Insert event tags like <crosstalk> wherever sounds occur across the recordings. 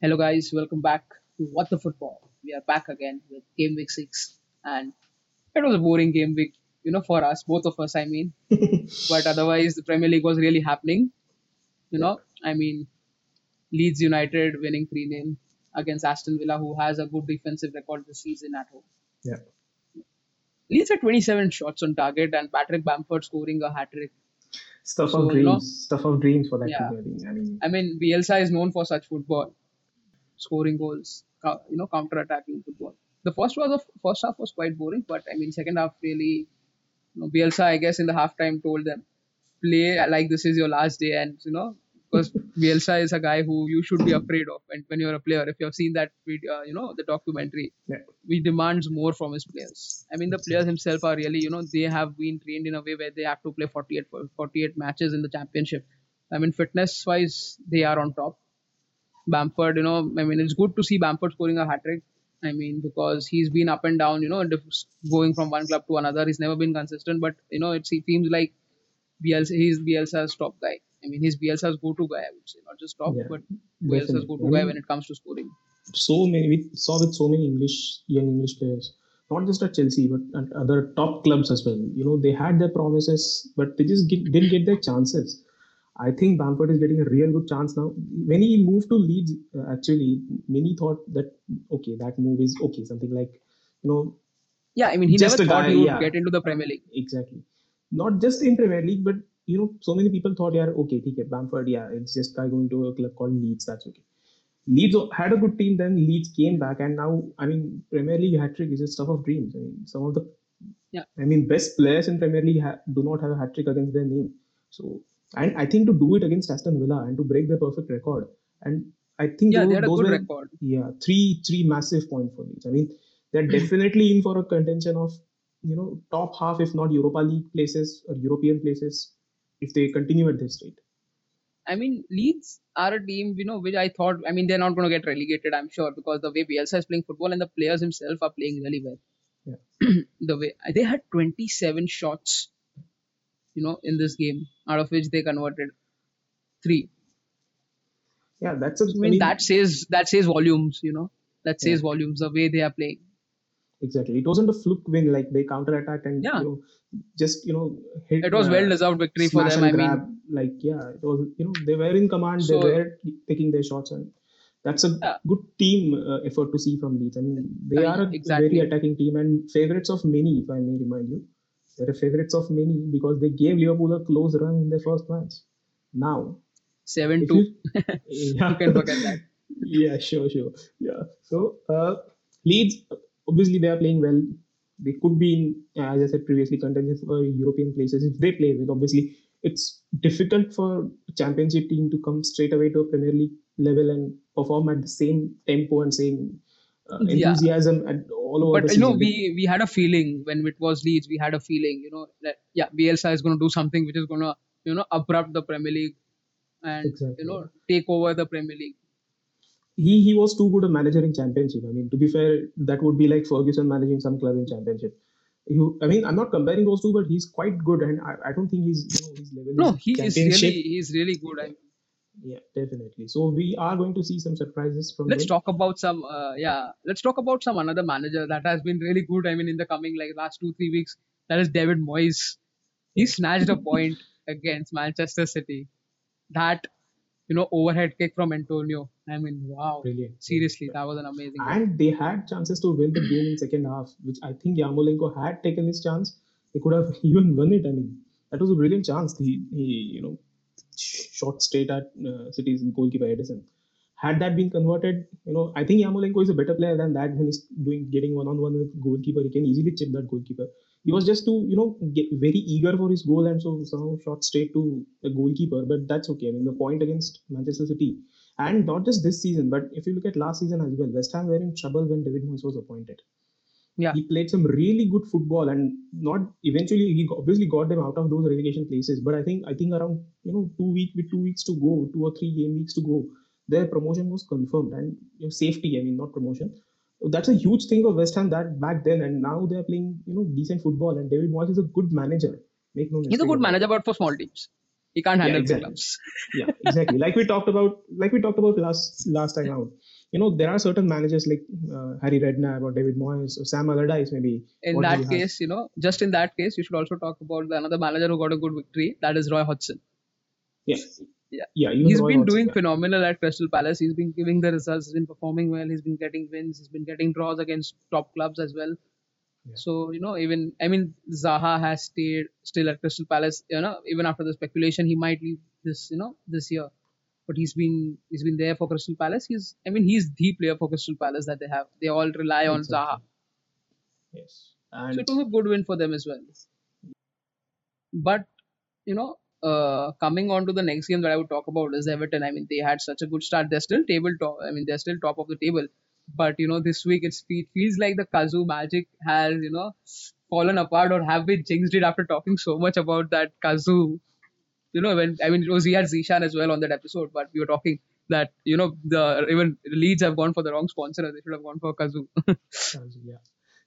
Hello, guys. Welcome back to What the Football. We are back again with Game Week 6. And it was a boring game week, you know, for us, both of us, I mean. <laughs> but otherwise, the Premier League was really happening. You know, I mean, Leeds United winning 3 0 against Aston Villa, who has a good defensive record this season at home. Yeah. Leeds had 27 shots on target and Patrick Bamford scoring a hat trick. Stuff So, of you dreams. know, Stuff of dreams for that Yeah. Premier I mean, I mean, Bielsa is known for such football, scoring goals, you know, counter-attacking football. The first was of first half was quite boring, but I mean, second half really, you know, Bielsa, I guess, in the halftime told them, play like this is your last day, and you know, because <laughs> Bielsa is a guy who you should be afraid of, and when you're a player, if you've seen that video, you know, the documentary, yeah. he demands more from his players. I mean, the players himself are really, you know, they have been trained in a way where they have to play 48, 48 matches in the championship. I mean, fitness wise, they are on top. Bamford, you know, I mean, it's good to see Bamford scoring a hat trick. I mean, because he's been up and down, you know, going from one club to another. He's never been consistent, but you know, it seems like Bielsa, he's Bielsa's top guy. I mean, he's Bielsa's go-to guy. I would say, not just top, Yeah, but Bielsa's definitely. go-to I guy mean- when it comes to scoring. so many. We saw with so many English young English players, not just at Chelsea but at other top clubs as well. You know, they had their promises, but they just get, didn't get their chances. I think Bamford is getting a real good chance now. When he moved to Leeds, uh, actually, many thought that okay, that move is okay, something like you know Yeah, I mean, he Just never thought guy, he would yeah. get into the Premier League. exactly. Not just in Premier League, but you know, so many people thought, yeah, okay, okay, Bamford, yeah, it's just guy going to a club called Leeds, that's okay. Leeds had a good team, then Leeds came back, and now, I mean, Premier League hat trick is just stuff of dreams. I mean, some of the, Yeah. I mean, best players in Premier League ha- do not have a hat trick against their name. So, and I think to do it against Aston Villa and to break their perfect record, and I think Yeah, those, they had a those good were record. yeah three three massive points for Leeds. I mean, they're <clears throat> definitely in for a contention of you know top half, if not Europa League places or European places, if they continue at this rate. I mean, Leeds are a team, you know, which I thought, I mean, they're not going to get relegated, I'm sure, because the way Bielsa is playing football and the players himself are playing really well. Yeah. <clears throat> the way they had 27 shots, you know, in this game, out of which they converted three. Yeah, that's a. I mean, that says that says volumes, you know, that says Yeah. volumes the way they are playing. exactly. It wasn't a fluke win like they counter attacked and Yeah. you know just you know hit. It was uh, well deserved victory for them. I mean, grab. like yeah, it was you know they were in command. So- they were taking their shots and. That's a Yeah. good team uh, effort to see from Leeds. I mean, they Yeah, are a exactly. very attacking team and favorites of many, if I may remind you. They're favorites of many because they gave Liverpool a close run in their first match. Now, seven two. you, <laughs> yeah. You can forget that. yeah, sure, sure. Yeah. So, uh, Leeds, obviously, they are playing well. They could be in, uh, as I said previously, contenders for European places if they play well. Obviously, it's difficult for a championship team to come straight away to a Premier League level and perform at the same tempo and same uh, Yeah. enthusiasm all over But you know, we we had a feeling when it was Leeds, we had a feeling, you know, that yeah, Bielsa is going to do something which is going to, you know, abrupt the Premier League and Exactly. you know take over the Premier League. he he was too good a manager in championship. I mean, to be fair, that would be like Ferguson managing some club in championship. You, I mean, I'm not comparing those two, but he's quite good, and I, I don't think he's you know his level. No, is he is really he's really good. I Yeah, definitely. So we are going to see some surprises from. let's talk about some uh, yeah let's talk about some another manager that has been really good i mean in the coming like last two three weeks that is david moyes he snatched a <laughs> point against manchester city that you know overhead kick from antonio i mean wow Brilliant. seriously that was an amazing. And they had chances to win the game in second half, which I think Yarmolenko had taken his chance. They could have <laughs> even won it. I mean, that was a brilliant chance. He, he you know, shot straight at uh, City's goalkeeper Ederson. Had that been converted, you know, I think Yarmolenko is a better player than that when he's doing getting one on one with goalkeeper. He can easily chip that goalkeeper. He was just too, you know, very eager for his goal and so somehow shot straight to the goalkeeper. But that's okay. I mean, the point against Manchester City, and not just this season, but if you look at last season as well, West Ham were in trouble when David Moyes was appointed. Yeah. He played some really good football, and not eventually he obviously got them out of those relegation places. But I think I think around you know two week with two weeks to go, two or three game weeks to go, their promotion was confirmed and you know, safety. I mean, not promotion. That's a huge thing for West Ham that back then, and now they're playing you know decent football. And David Moyes is a good manager. Make no he's a good manager but for small teams he can't Yeah, handle big exactly. clubs yeah exactly like we talked about like we talked about last last time <laughs> out you know there are certain managers like uh, Harry Redknapp or David Moyes or Sam Allardyce maybe. In What that you have? case, you know, just in that case, you should also talk about the another manager who got a good victory. That is Roy Hodgson. Yeah. Yeah. Yeah. He's Roy been Hodgson, doing yeah. phenomenal at Crystal Palace. He's been giving the results. He's been performing well. He's been getting wins. He's been getting draws against top clubs as well. Yeah. So you know, even I mean, Zaha has stayed still at Crystal Palace. You know, even after the speculation, he might leave this you know this year. But he's been he's been there for Crystal Palace. He's I mean he's the player for Crystal Palace that they have. They all rely on Zaha. Exactly. Yes. So it was a good win for them as well. But you know, uh, coming on to the next game that I would talk about is Everton. I mean, they had such a good start. They're still table top. I mean, they're still top of the table. But you know, this week it's, it feels like the Cazoo magic has you know fallen apart or have we jinxed it after talking so much about that Cazoo. You know, when I mean, it was we had Zishan as well on that episode, but we were talking that you know the even Leeds have gone for the wrong sponsor. They should have gone for Cazoo. <laughs> Kazu, yeah.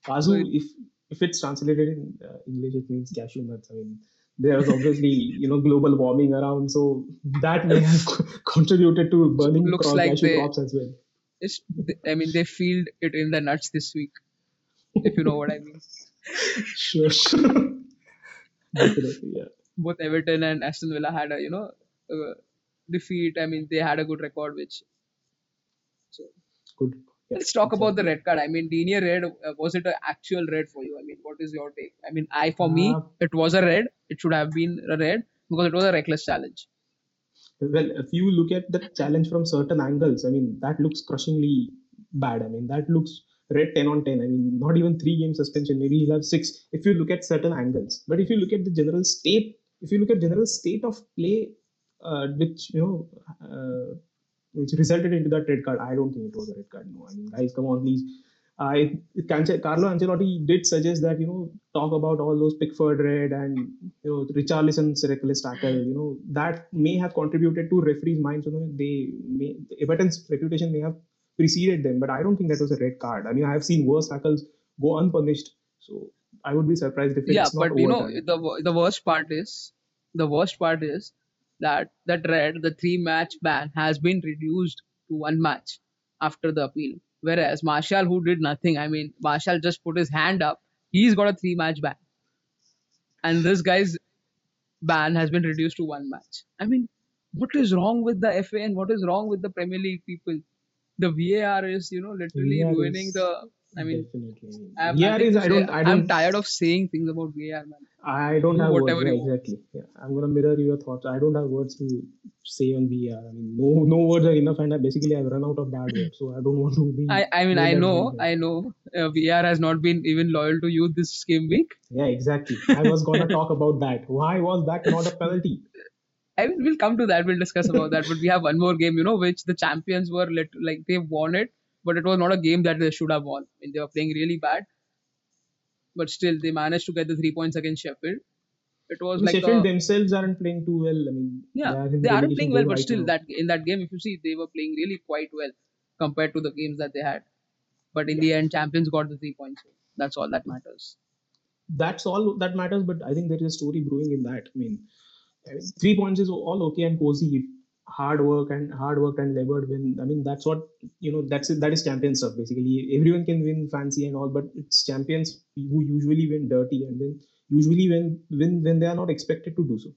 Kazu, if if it's translated in uh, English, it means cashew nuts. I mean, there's obviously you know global warming around, so that may have contributed to burning Looks like cashew they- crops as well. It's, I mean, they field it in the nuts this week, if you know what I mean. <laughs> Sure, sure. <laughs> Definitely, yeah. Both Everton and Aston Villa had a, you know, uh, defeat. I mean, they had a good record, which. So Good. Yeah, let's talk about the red card. I mean, Digne red. Uh, was it an actual red for you? I mean, what is your take? I mean, I for me, Uh, it was a red. It should have been a red because it was a reckless challenge. Well, if you look at the challenge from certain angles, I mean, that looks crushingly bad. I mean, that looks red 10 on 10. I mean, not even three game suspension. Maybe he'll have six if you look at certain angles. But if you look at the general state, if you look at general state of play, uh, which, you know, uh, which resulted into that red card, I don't think it was a red card. No, I mean, guys, come on, please. I Carlo Ancelotti did suggest that you know talk about all those Pickford red and you know Richarlison's reckless tackle. You know that may have contributed to referees' minds. You know they may Everton's reputation may have preceded them, but I don't think that was a red card. I mean I have seen worse tackles go unpunished, so I would be surprised if it's yeah, not but you know the the worst part is the worst part is that that red the three match ban has been reduced to one match after the appeal. Whereas Martial, who did nothing, I mean Martial just put his hand up, he's got a three match ban, and this guy's ban has been reduced to one match. I mean, what is wrong with the FA and what is wrong with the Premier League people? The VAR is you know literally VAR ruining is the. I mean, definitely. I'm, VAR is I don't I I'm tired of saying things about VR, man. I don't have words. whatever want. exactly. Yeah, I'm gonna mirror your thoughts. I don't have words to say on VR. I mean, no, no words are enough, and I basically I've run out of bad words, so I don't want to be. I, I mean, I know. I know, uh, VR has not been even loyal to you this game week. Yeah, exactly. I was gonna talk about that. Why was that not a penalty? I mean, we'll come to that. We'll discuss about that. But we have one more game, you know, which the champions were lit, like they won it, but it was not a game that they should have won. I mean, they were playing really bad, but still they managed to get the three points against Sheffield. It was like Sheffield a, themselves aren't playing too well. I mean, yeah, in they aren't playing well, but right still that in that game, if you see, they were playing really quite well compared to the games that they had. But in the end, champions got the three points. That's all that matters. that's all that matters. But I think there is a story brewing in that. I mean, three points is all okay and cozy. Hard work and hard work and labored win. I mean, that's what you know. That's it. that is champion stuff. Basically, everyone can win fancy and all, but it's champions who usually win dirty and then usually win win when they are not expected to do so.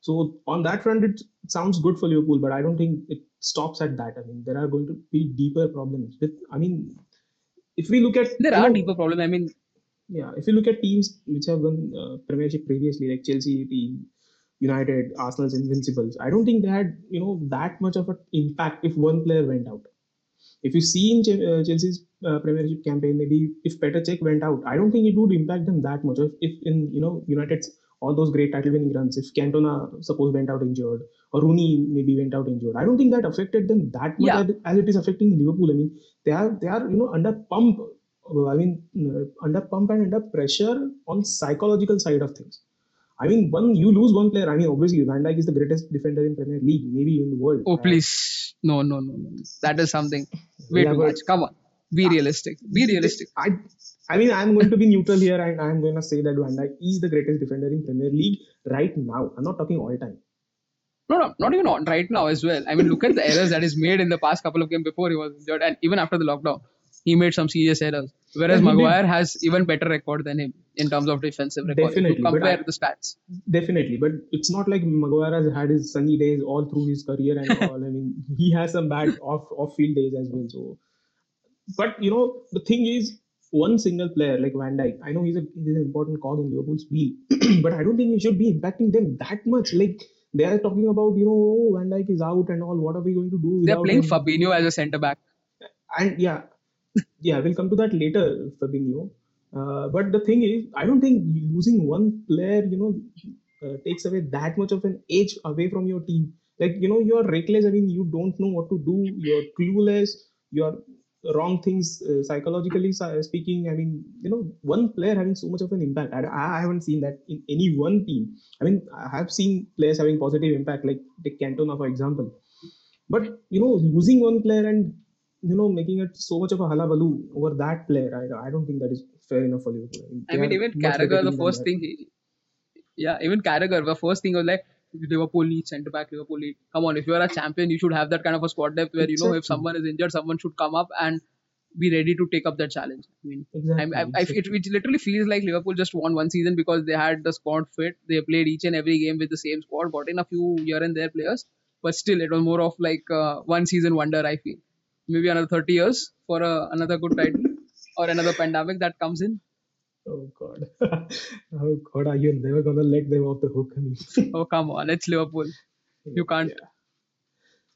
So on that front, it sounds good for Liverpool, but I don't think it stops at that. I mean, there are going to be deeper problems. With I mean, if we look at There are know, deeper problems. I mean, yeah, if you look at teams which have won uh, Premiership previously, like Chelsea, team, United, Arsenal's Invincibles, I don't think they had you know that much of an impact if one player went out. If you see in uh, Chelsea's uh, Premiership campaign, maybe if Petr Cech went out, I don't think it would impact them that much. If, if in you know United's all those great title-winning runs, if Cantona suppose went out injured or Rooney maybe went out injured, I don't think that affected them that much Yeah. as, as it is affecting Liverpool. I mean, they are they are you know under pump. uh, I mean, uh, under pump and under pressure on psychological side of things. I mean, one you lose one player. I mean, obviously Van Dijk is the greatest defender in Premier League, maybe in the world. oh please, no, no, no, no. That is something way Yeah, too much. Come on, be realistic. Be realistic. I, I mean, I'm going to be neutral here, and I'm going to say that Van Dijk is the greatest defender in Premier League right now. I'm not talking all time. No, no, not even on right now as well. I mean, look at the errors that is made in the past couple of games before he was injured, and even after the lockdown, he made some serious errors. Whereas Yeah, he did. Maguire has even better record than him in terms of defensive record. Definitely, compare I- the stats. Definitely, but it's not like Maguire has had his sunny days all through his career and <laughs> all. I mean, he has some bad off off field days as well. So, but you know, the thing is, one single player like Van Dijk, I know he's a he's an important cog in Liverpool's wheel, <clears throat> but I don't think he should be impacting them that much. Like they are talking about, you know, oh, Van Dijk is out and all. What are we going to do? They're playing him? Fabinho as a centre back. and yeah, yeah, we'll come to that later, Fabinho. Uh, but the thing is, I don't think losing one player, you know, uh, takes away that much of an edge away from your team. Like you know, you're reckless. I mean, you don't know what to do. You're clueless. You're wrong things uh, psychologically speaking. I mean, you know, one player having so much of an impact. I, I haven't seen that in any one team. I mean, I have seen players having positive impact, like take Cantona for example. But you know, losing one player and you know making it so much of a halabaloo over that player, I, I don't think that is fair enough for Liverpool. I mean, even Carragher, the first thing he, yeah, even Carragher, the first thing was like Liverpool needs centre back. Liverpool need. Come on, if you are a champion, you should have that kind of a squad depth where you know if someone is injured, someone should come up and be ready to take up that challenge. I mean, Exactly. I, I, it, it literally feels like Liverpool just won one season because they had the squad fit. They played each and every game with the same squad, brought in a few here and there players, but still it was more of like uh, one season wonder. I feel maybe another 30 years for uh, another good title or another pandemic that comes in. Oh god. <laughs> oh god, are you never gonna let them off the hook? <laughs> Oh come on, it's Liverpool. You can't. Yeah.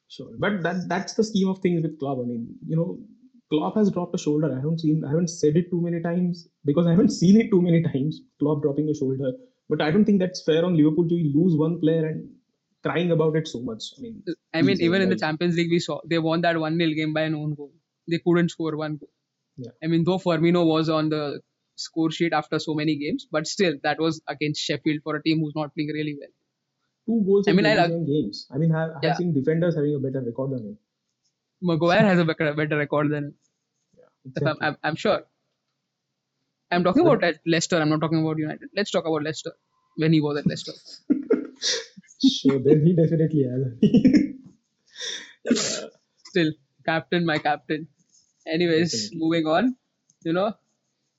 Sure, but that that's the scheme of things with Klopp. I mean, you know, Klopp has dropped a shoulder. I haven't seen, I haven't said it too many times because I haven't <laughs> seen it too many times. Klopp dropping a shoulder, but I don't think that's fair on Liverpool to lose one player and crying about it so much. I mean, I mean, even in the. Champions League, we saw they won that 1 0 game by an own goal. They couldn't score one goal. Yeah. I mean, though Firmino was on the score sheet after so many games, but still, that was against Sheffield for a team who's not playing really well. two goals I in mean, I 27 games. I mean, I, I Yeah. have seen defenders having a better record than him. Maguire has a better, better record than I'm, Exactly. I'm, I'm sure. I'm talking about Leicester. I'm not talking about United. Let's talk about Leicester when he was at Leicester. <laughs> sure, then he definitely has. <laughs> Still, captain, my captain. Anyways, Definitely. moving on. You know,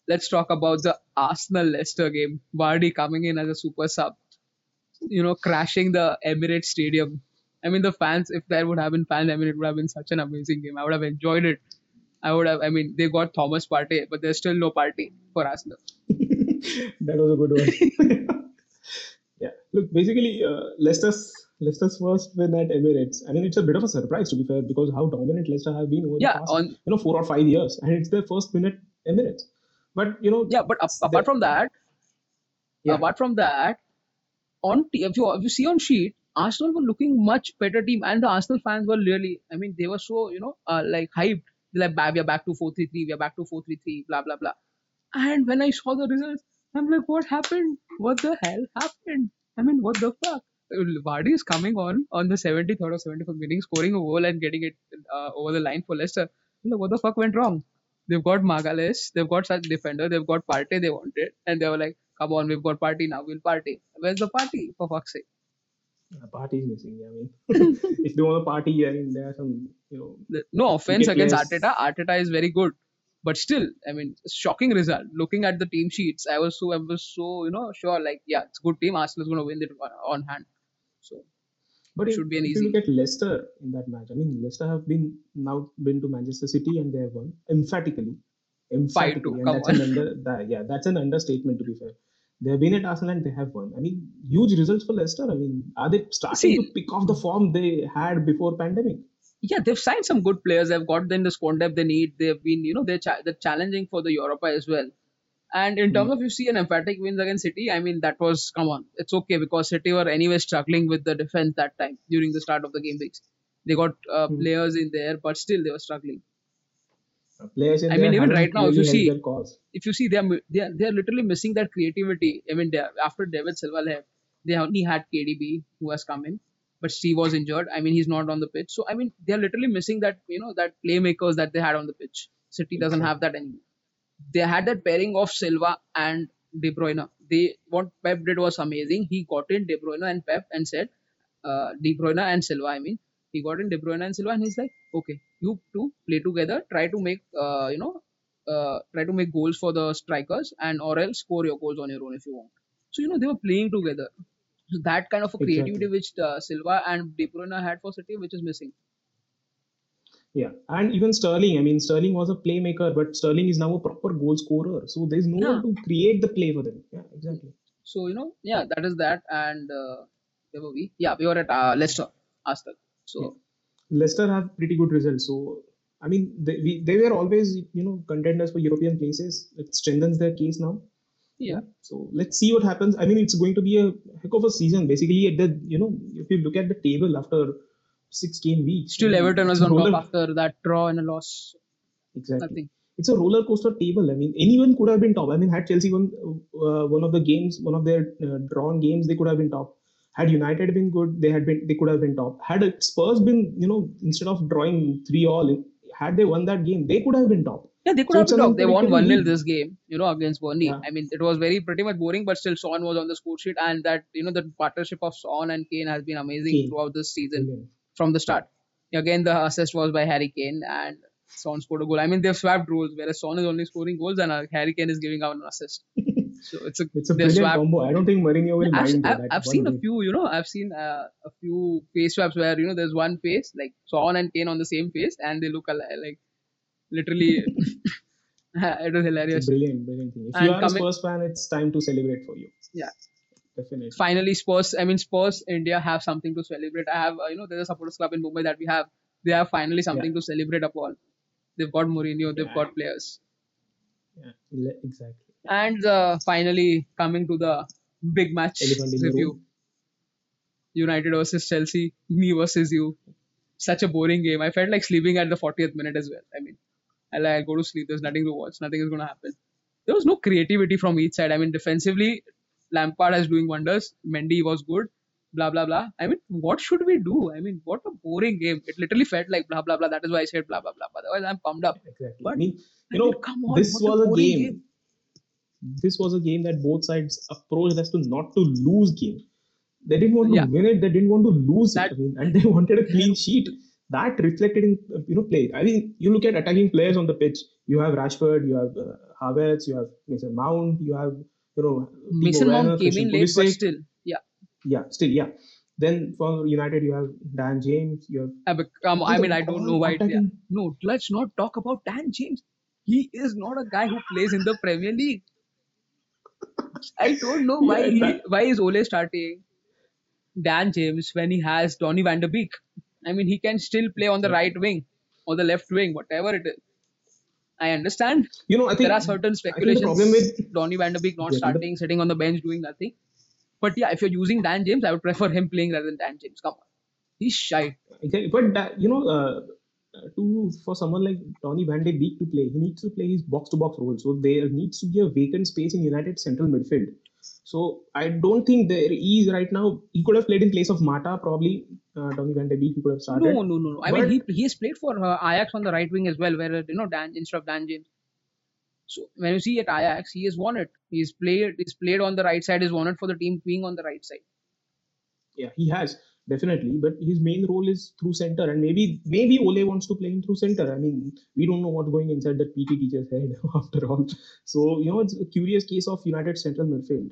let's talk about the Arsenal Leicester game. Vardy coming in as a super sub. You know, crashing the Emirates Stadium. I mean, the fans, if there would have been fans, I mean, it would have been such an amazing game. I would have enjoyed it. I would have, I mean, they got Thomas Partey, but there's still no party for Arsenal. <laughs> that was a good one. <laughs> yeah. Look, basically, uh, Leicester's Leicester's first win at Emirates. I mean, it's a bit of a surprise to be fair because how dominant Leicester have been over Yeah, the past, on you know, four or five years, and it's their first win at Emirates. But you know, yeah, but ap- apart from that, Yeah. apart from that, on t- if you if you see on sheet, Arsenal were looking much better team, and the Arsenal fans were really, I mean, they were so you know uh, like hyped. They're like, we are back to four three three, we are back to four three three, blah blah blah. And when I saw the results, I'm like, what happened? What the hell happened? I mean, what the fuck? Vardy is coming on on the 73rd or 74th minute, scoring a goal and getting it uh, over the line for Leicester. I'm like, what the fuck went wrong? They've got Magalhães, they've got such defender, they've got Partey they wanted, and they were like, come on, we've got Partey now, we'll party. Where's the party, for fuck's sake? party is missing. I mean, <laughs> if they want a party, I mean, there are some, you know, No offense against players- Arteta, Arteta is very good. But still, I mean, shocking result. Looking at the team sheets, I was so, I was so, you know, sure, like, yeah, it's a good team. Arsenal's going to win it on- hand. So, But It should be an easy- you look at Leicester in that match, I mean, Leicester have been now been to Manchester City and they have won emphatically. Emphatically, and that's an under that, yeah, that's an understatement to be fair. They have been at Arsenal and they have won. I mean, huge results for Leicester. I mean, are they starting See- to pick off the form they had before pandemic? Yeah, they've signed some good players. They've got them the squad depth they need. They've been, you know, they're, cha- they're challenging for the Europa as well. And in terms of you see an emphatic wins against City, I mean that was come on, it's okay because City were anyway struggling with the defense that time during the start of the game weeks. They got uh, Hmm. players in there, but still they were struggling. Uh, Players in I mean, even right now, if you see-. If you see, they are they are, they are literally missing that creativity. I mean, they are, after David Silva left, they only had KDB who has come in, but Steve was injured. I mean, he's not on the pitch. So I mean, they are literally missing that you know that playmakers that they had on the pitch. City doesn't have that anymore. They had that pairing of Silva and De Bruyne. They what Pep did was amazing. He got in De Bruyne and Pep and said, uh, De Bruyne and Silva. I mean, he got in De Bruyne and Silva, and he's like, okay, you two play together, try to make uh, you know, uh, try to make goals for the strikers, and or else score your goals on your own if you want. So you know they were playing together. So that kind of a creativity Exactly. which uh, Silva and De Bruyne had for City, which is missing. Yeah, and even Sterling. I mean, Sterling was a playmaker, but Sterling is now a proper goal scorer. So there's no Yeah. one to create the play for them. Yeah, exactly. So you know, yeah, that is that. And uh, where were we? Yeah, we were at uh, Leicester, Aston. So Leicester have pretty good results. So I mean, they, we, they were always you know contenders for European places. It strengthens their case now. Yeah, So let's see what happens. I mean, it's going to be a heck of a season. Basically, at the you know, if you look at the table after six game weeks, still Everton was on top after that draw and a loss. Exactly. Nothing. It's a roller coaster table. I mean, anyone could have been top. I mean, had Chelsea won uh, one of the games, one of their uh, drawn games, they could have been top. Had United been good, they had been they could have been top. Had Spurs been, you know, instead of drawing three all, had they won that game, they could have been top. Yeah, they could So have it's been an top. They won 1 0 this game, you know, against Burnley. Yeah. I mean, it was very pretty much boring, but still, Son was on the score sheet, and that, you know, the partnership of Son and Kane has been amazing Kane. throughout this season from the start. Again, the assist was by Harry Kane, and Son scored a goal. I mean, they've swapped roles, whereas Son is only scoring goals, and uh, Harry Kane is giving out an assist. <laughs> So it's a, It's a brilliant swapped. combo. I don't think Mourinho will I've, mind I've, that. I've seen a few, you know, I've seen uh, a few face swaps where, you know, there's one face, like Son and Kane on the same face, and they look alike, like literally. <laughs> it was hilarious. brilliant, brilliant thing. If And you are coming- a Spurs fan, it's time to celebrate for you. Yeah. Definitely. Finally, Spurs, I mean, Spurs India have something to celebrate. I have, uh, you know, there's a supporters club in Mumbai that we have. They have finally something to celebrate upon. They've got Mourinho, they've Yeah. got players. Yeah, exactly. And uh, finally, coming to the big match Elephant review. United versus Chelsea, me versus you. Such a boring game. I felt like sleeping at the 40th minute as well. I mean, I'll, I'll go to sleep. There's nothing to watch. Nothing is going to happen. There was no creativity from each side. I mean, defensively, Lampard is doing wonders. Mendy was good. Blah blah blah. I mean, what should we do? I mean, what a boring game. It literally felt like blah blah blah. That is why I said blah blah blah. Otherwise, I'm pumped up. Exactly. But- I mean, you know, come on, this what a was a game. game. This was a game that both sides approached as to not to lose game. They didn't want to Yeah. win it. They didn't want to lose That- it. I mean, and they <laughs> wanted a clean sheet. That reflected in you know play. I mean, you look at attacking players on the pitch. You have Rashford. You have uh, Havertz. You have Mason Mount. You have you know Mason Mount came in late, but still, yeah. Yeah, still yeah. Then for United, you have Dan James. You have I bec- come- I mean, I don't know why. Yeah. No, let's not talk about Dan James. He is not a guy who plays in the Premier League. I don't know <laughs> why Yeah, he, why is Ole starting Dan James when he has Donny van der Beek. I mean, he can still play on the right wing or the left wing, whatever it is. I understand you know I think there are certain think the speculations. problem with Donny van der Beek not Yeah, starting, sitting on the bench doing nothing. But yeah, if you're using Dan James, I would prefer him playing rather than Dan James. Come on, he's shy. Exactly. But that, you know, uh, to for someone like Donny Van de Beek to play, he needs to play his box-to-box role. So there needs to be a vacant space in United central midfield. So I don't think there is right now. He could have played in place of Mata, probably. Uh, Van de Beek, he could have started. No, no, no, no. I But- mean, he he has played for uh, Ajax on the right wing as well, where uh, you know Dan instead of Dan James. So when you see at Ajax, he has won it. He's played. He's played on the right side. He's won it for the team being on the right side. Yeah, he has definitely. But his main role is through center, and maybe maybe Ole wants to play him through center. I mean, we don't know what's going inside that PT teacher's head <laughs> after all. So you know, it's a curious case of United central midfield.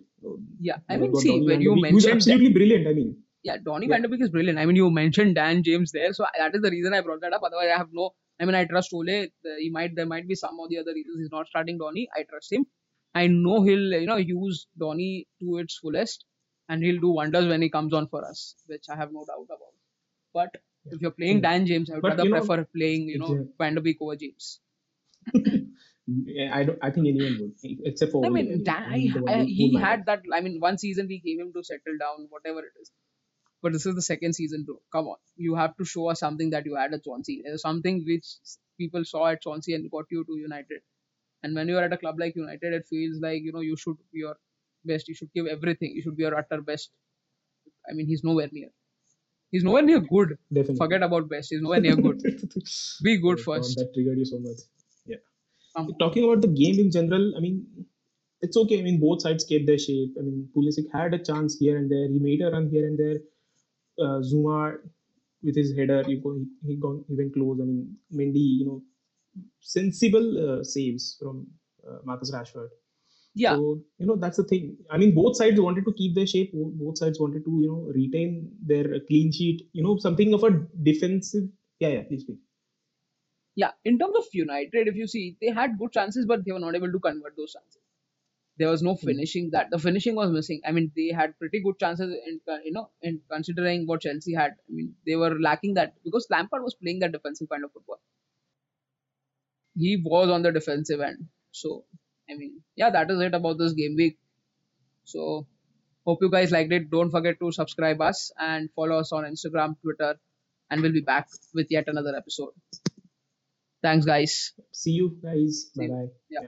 Yeah, I mean, see Donny van de Beek, who's mentioned absolutely brilliant. I mean, yeah, Donny Yeah. van der Beek is brilliant. I mean, you mentioned Dan James there, so that is the reason I brought that up. Otherwise, I have no. I mean, I trust Ole. He might there might be some of the other reasons he's not starting Donny. I trust him. I know he'll you know use Donny to its fullest, and he'll do wonders when he comes on for us, which I have no doubt about. But if you're playing Yeah. Dan James, I would But, rather you know- prefer playing you know Exactly. Van der Beek over James. Yeah, I don't. I think anyone would, except for I mean, Dan, I, he's the one I, he had that. I mean, one season we gave him to settle down, whatever it is. But this is the second season, bro. Come on, you have to show us something that you had at Swansea. Something which people saw at Swansea and got you to United. And when you're at a club like United, it feels like you know you should be your best. You should give everything. You should be your utter best. I mean, he's nowhere near. He's nowhere near good. Definitely. Forget about best. He's nowhere near good. <laughs> Be good God, first. That triggered you so much. Yeah. Um, Talking about the game in general, I mean, it's okay. I mean, both sides kept their shape. I mean, Pulisic had a chance here and there. He made a run here and there. uh, Zouma with his header, you go, he, he gone he went close. I mean, Mendy, you know, sensible uh, saves from uh, Marcus Rashford. Yeah, So you know that's the thing. I mean, both sides wanted to keep their shape. Both sides wanted to you know retain their clean sheet. You know, something of a defensive. Yeah, yeah. Please speak. yeah. In terms of United, if you see, they had good chances, but they were not able to convert those chances. There was no Hmm. finishing. That the finishing was missing. I mean, they had pretty good chances, in uh, you know, in considering what Chelsea had. I mean, they were lacking that because Lampard was playing that defensive kind of football. He was on the defensive end. So, I mean, yeah, that is it about this game week. So, hope you guys liked it. Don't forget to subscribe us and follow us on Instagram, Twitter, and we'll be back with yet another episode. Thanks, guys. See you guys. Bye bye. Yeah.